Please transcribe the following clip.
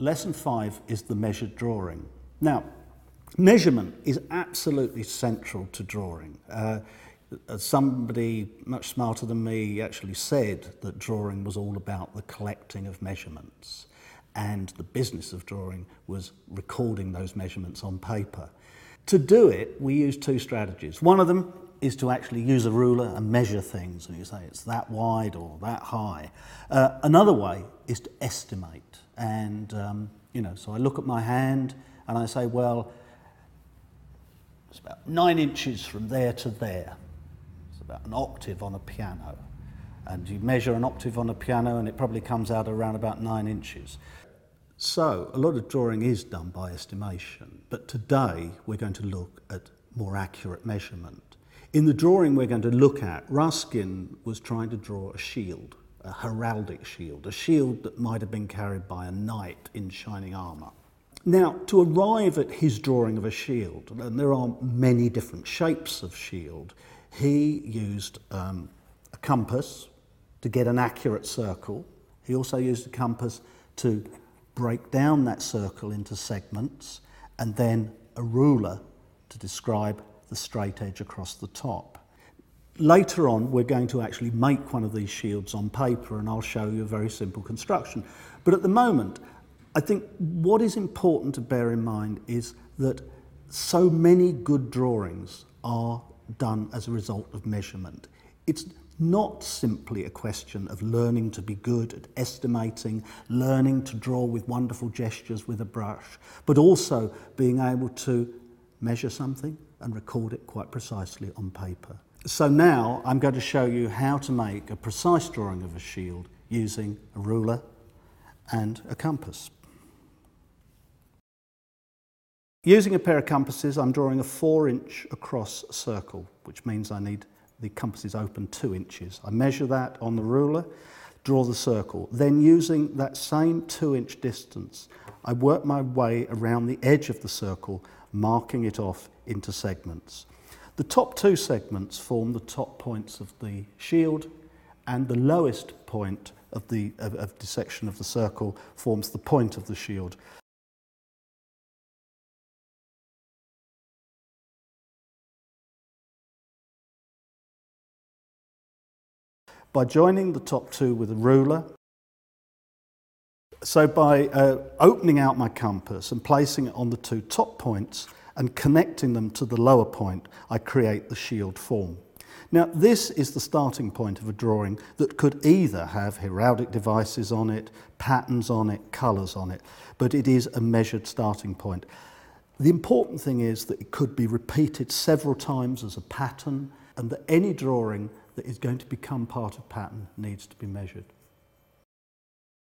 Lesson five is the measured drawing. Now, measurement is absolutely central to drawing. Uh, somebody much smarter than me actually said that drawing was all about the collecting of measurements and the business of drawing was recording those measurements on paper. To do it, we use two strategies. One of them is to actually use a ruler and measure things, and you say it's that wide or that high. Uh, another way is to estimate, and um, you know, so I look at my hand and I say, well, it's about nine inches from there to there. It's about an octave on a piano. And you measure an octave on a piano and it probably comes out around about nine inches. So a lot of drawing is done by estimation, but today we're going to look at more accurate measurement. In the drawing we're going to look at, Ruskin was trying to draw a shield, a heraldic shield, a shield that might have been carried by a knight in shining armour. Now, to arrive at his drawing of a shield, and there are many different shapes of shield, he used um, a compass to get an accurate circle. He also used a compass to break down that circle into segments, and then a ruler to describe the straight edge across the top. Later on, we're going to actually make one of these shields on paper and I'll show you a very simple construction. But at the moment, I think what is important to bear in mind is that so many good drawings are done as a result of measurement. It's not simply a question of learning to be good at estimating, learning to draw with wonderful gestures with a brush, but also being able to measure something, and record it quite precisely on paper. So now I'm going to show you how to make a precise drawing of a shield using a ruler and a compass. Using a pair of compasses, I'm drawing a four inch across circle, which means I need the compass is open two inches. I measure that on the ruler, draw the circle. Then using that same two inch distance, I work my way around the edge of the circle, marking it off into segments. The top two segments form the top points of the shield and the lowest point of the of, of dissection of the circle forms the point of the shield. by joining the top two with a ruler. so by uh, opening out my compass and placing it on the two top points and connecting them to the lower point, I create the shield form. Now, this is the starting point of a drawing that could either have heraldic devices on it, patterns on it, colours on it, but it is a measured starting point. The important thing is that it could be repeated several times as a pattern, and that any drawing that is going to become part of pattern needs to be measured.